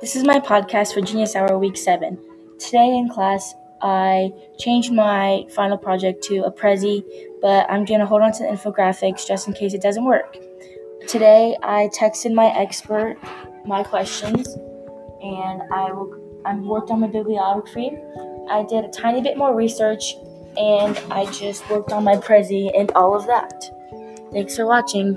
This is my podcast for Genius Hour Week 7. Today in class, I changed my final project to a Prezi, but I'm going to hold on to the infographics just in case it doesn't work. Today, I texted my expert my questions, and I will, I worked on my bibliography. I did a tiny bit more research, and I just worked on my Prezi and all of that. Thanks for watching.